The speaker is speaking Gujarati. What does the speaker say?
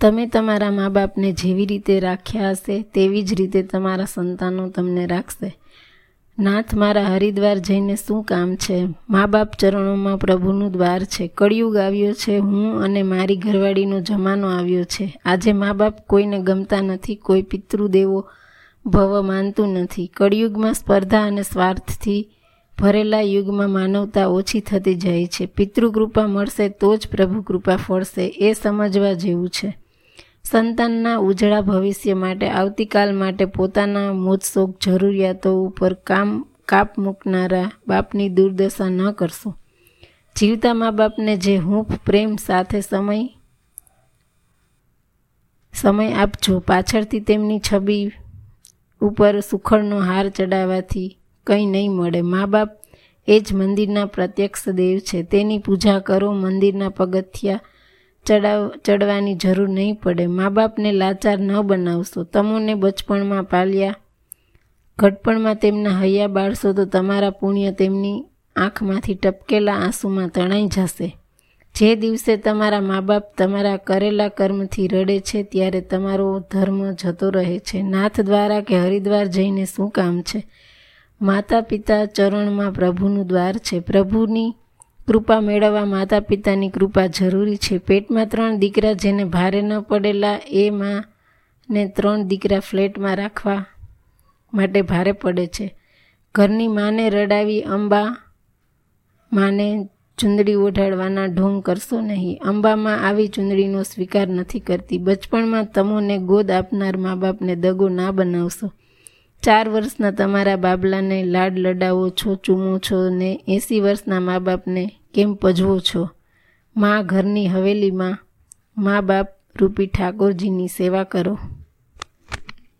તમે તમારા મા બાપને જેવી રીતે રાખ્યા હશે, તેવી જ રીતે તમારા સંતાનો તમને રાખશે. નાથ મારા હરિદ્વાર જઈને શું કામ છે? મા બાપ ચરણોમાં પ્રભુનું દ્વાર છે. કળિયુગ આવ્યો છે. હું અને મારી ઘરવાળીનો જમાનો આવ્યો છે. આજે મા બાપ કોઈને ગમતા નથી, કોઈ પિતૃદેવો ભવ માનતું નથી. કળિયુગમાં સ્પર્ધા અને સ્વાર્થથી ભરેલા યુગમાં માનવતા ઓછી થતી જાય છે. પિતૃકૃપા મળશે તો જ પ્રભુ કૃપા ફળશે. એ સમજવા જેવું છે. સંતાનના ઉજળા ભવિષ્ય માટે, આવતીકાલ માટે પોતાના મોજશોખ જરૂરિયાતો ઉપર કામ, કાપ મૂકનારા બાપની દુર્દશા ન કરશો. જીવતા મા બાપને જે હૂંફ, પ્રેમ સાથે સમય સમય આપજો. પાછળથી તેમની છબી ઉપર સુખડનો હાર ચડાવવાથી કંઈ નહીં મળે. મા બાપ એ જ મંદિરના પ્રત્યક્ષ દેવ છે. તેની પૂજા કરો, મંદિરના પગથિયા ચડાવ, ચડવાની જરૂર નહીં પડે. મા બાપને લાચાર ન બનાવશો. તમોને બચપણમાં પાલ્યા. ઘટપણમાં તેમના હૈયા બાળશો તો તમારા પુણ્ય તેમની આંખમાંથી ટપકેલા આંસુમાં તણાઈ જશે. જે દિવસે તમારા મા બાપ તમારા કરેલા કર્મથી રડે છે, ત્યારે તમારો ધર્મ જતો રહે છે. નાથ દ્વારા કે હરિદ્વાર જઈને શું કામ છે? માતા પિતા ચરણમાં પ્રભુનું દ્વાર છે. પ્રભુની કૃપા મેળવવા માતા પિતાની કૃપા જરૂરી છે. પેટમાં ત્રણ દીકરા જેને ભારે ન પડેલા એ માં ને ત્રણ દીકરા ફ્લેટમાં રાખવા માટે ભારે પડે છે. ઘરની માને રડાવી અંબા માને ચૂંદડી ઓઢાડવાના ઢોંગ કરશો નહીં. અંબામાં આવી ચૂંદડીનો સ્વીકાર નથી કરતી. બચપણમાં તમોને ગોદ આપનાર મા બાપને દગો ના બનાવશો. ચાર વર્ષના તમારા બાબલાને લાડ લડાવો છો, ચૂમો છો ને એંસી વર્ષના મા બાપને કેમ પજવો છો? મા ઘરની હવેલીમાં મા બાપ રૂપી ઠાકોરજીની સેવા કરો.